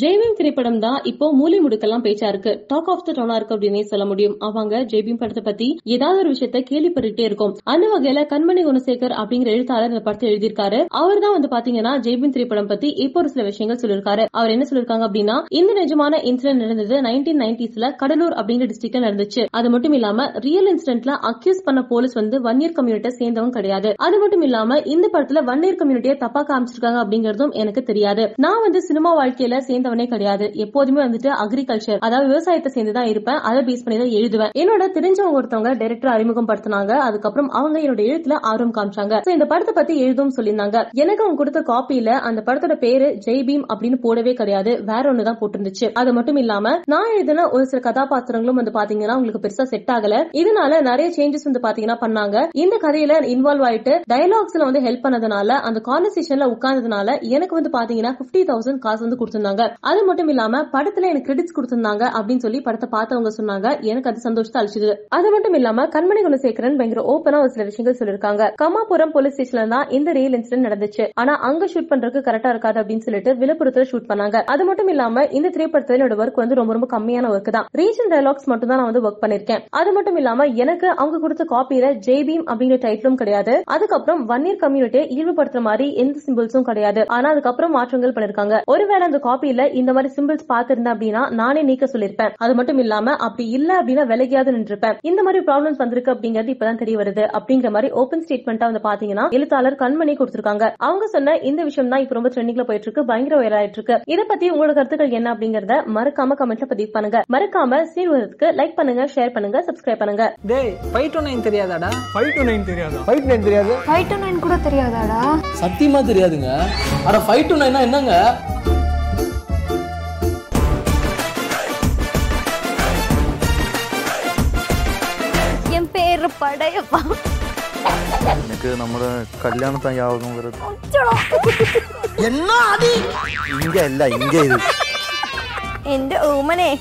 ஜெய்பீம் திரைப்படம் தான் இப்போ மூலி முடுக்கெல்லாம் பேச்சா இருக்கு. டாக் ஆஃப் த டவுனா இருக்கு அப்படின்னு சொல்ல முடியும். அவங்க ஜெய்பீம் படத்தை பத்தி ஏதாவது ஒரு விஷயத்த கேள்விப்பட்டுட்டே இருக்கும். அந்த வகையில கண்மணி குணசேகர் அப்படிங்கிற எழுத்தாளர் இந்த படத்தை எழுதியிருக்காரு. அவர் தான் வந்து பாத்தீங்கன்னா ஜெய்பீம் திரைப்படம் பத்தி இப்போ ஒரு சில விஷயங்கள் சொல்லிருக்காரு அவர் என்ன சொல்லிருக்காங்க அப்படின்னா இந்த நிஜமான இன்சிடென்ட் நடந்தது நைன்டீன் நைன்டிஸ்ல கடலூர் அப்படிங்கிற டிஸ்ட்ரிக்ட்ல நடந்துச்சு. அது மட்டும் இல்லாம ரியல் இன்சிடென்ட்ல அக்யூஸ் பண்ண போலீஸ் வந்து வன்னியர் கம்யூனிட்டியை சேர்ந்தவங்க கிடையாது. அது மட்டும் இல்லாம இந்த படத்துல வன்னியர் கம்யூனிட்டியை தப்பா காமிச்சிருக்காங்க அப்படிங்கறதும் எனக்கு தெரியாது. நான் வந்து சினிமா வாழ்க்கையில சேர்ந்தவனே கிடையாது. எப்போதுமே வந்துட்டு அக்ரிகல்ச்சர் அதாவது விவசாயத்தை சேர்ந்துதான் இருப்பேன். அதை பேஸ் பண்ணி தான் எழுதுவேன். என்னோட தெரிஞ்சவங்க ஒருத்தவங்க டைரக்டர் அறிமுகம் படுத்தினாங்க அதுக்கப்புறம் அவங்க என்னோட எழுத்துல ஆர்வம் காமிச்சாங்க. இந்த படத்தை பத்தி எழுதும் சொல்லியிருந்தாங்க. எனக்கு அவங்க கொடுத்த காப்பியில அந்த படத்தோட பேரு ஜெய் பீம் அப்படின்னு போடவே கிடையாது. வேற ஒண்ணுதான் போட்டிருந்துச்சு. அது மட்டும் இல்லாம நான் எழுதின ஒரு சில கதாபாத்திரங்களும் வந்து பாத்தீங்கன்னா உங்களுக்கு பெருசா செட் ஆகல. இதனால நிறைய சேஞ்சஸ் வந்து பாத்தீங்கன்னா பண்ணாங்க. இந்த கதையில இன்வால்வ் ஆயிட்டு டயலாக்ஸ்ல வந்து ஹெல்ப் பண்ணதுனால அந்த கான்வர்சேஷன்ல உட்கார்ந்ததுனால எனக்கு வந்து பாத்தீங்கன்னா பிப்டி தௌசண்ட் காசு வந்து கொடுத்திருந்தாங்க. அது மட்டும் இல்லாம படத்துல எனக்கு கிரெடிட்ஸ் கொடுத்திருந்தாங்க அப்படின்னு சொல்லி படத்தை பார்த்தவங்க சொன்னாங்க. எனக்கு அது சந்தோஷத்தை அழிச்சது அது மட்டும் இல்லாம கண்மணி குணசேகரன் பயங்கர ஓப்பனா ஒரு சில விஷயங்கள் சொல்லிருக்காங்க கமாபுரம் போலீஸ் ஸ்டேஷன்ல தான் இந்த ரியல் இன்சிடென்ட் நடந்துச்சு. ஆனா அங்க ஷூட் பண்றதுக்கு கரெக்டா இருக்காது அப்படின்னு சொல்லிட்டு விழுப்புரத்துல ஷூட் பண்ணாங்க. அது மட்டும் இல்லாம இந்த திரைப்படத்துல என்னோட ஒர்க் வந்து ரொம்ப ரொம்ப கம்மியான ஒர்க் தான். ரீஜன் டயலாக்ஸ் மட்டும் தான் நான் வந்து ஒர்க் பண்ணிருக்கேன் அது மட்டும் இல்லாம எனக்கு அவங்க கொடுத்த காப்பியில ஜெய்பீம் அப்படிங்கிற டைட்டிலும் கிடையாது. அதுக்கப்புறம் வன்னியர் கம்யூனிட்டியை இழிவுபடுத்துற மாதிரி எந்த சிம்பிள்ஸும் கிடையாது. ஆனா அதுக்கப்புறம் மாற்றங்கள் பண்ணிருக்காங்க ஒருவேளை அந்த காப்பியில இந்த மாதிரி சிம்பிள்ஸ் பாத்திருந்தேன் அப்படின்னா நானே நீக்க சொல்லிருப்பேன் அது மட்டும் இல்லாம அப்படி இல்ல அப்படின்னா விலகியாவது நின்றுப்பேன் இந்த மாதிரி ப்ராப்ளம்ஸ் வந்திருக்கு அப்படிங்கிறது இப்பதான் தெரிய வருது. அப்படிங்கிற மாதிரி ஓபன் ஸ்டேட்மெண்டா வந்து பாத்தீங்கன்னா எழுத்தாளர் கண்மணி கொடுத்திருக்காங்க. அவங்க சொன்ன இந்த விஷயம் தான் இப்ப ரொம்ப ட்ரெண்டிங்ல போயிட்டு இருக்கு பயங்கர ஆயிட்டு இருக்கு இத பத்தி உங்களோட கருத்துக்கள் என்ன அப்படிங்கறத மறக்காம கமெண்ட்ல பதிவு பண்ணுங்க. மறக்காம சீர்வதற்கு லைக் பண்ணுங்க ஷேர் பண்ணுங்க சப்ஸ்கிரைப் பண்ணுங்க. டேய் ஃபைவ் டு நைன் தெரியாதாடா? ஃபைவ் டு நைன் தெரியாதா? ஃபைட் நைன் தெரியாது? ஃபைவ் டு நைன் கூட தெரியாதாடா? சத்தியமா தெரியாதுங்க. அட ஃபைவ் டு நைனா என்னங்க? നമ്മുടെ ഇത്. എന്റെ ഊമനെ.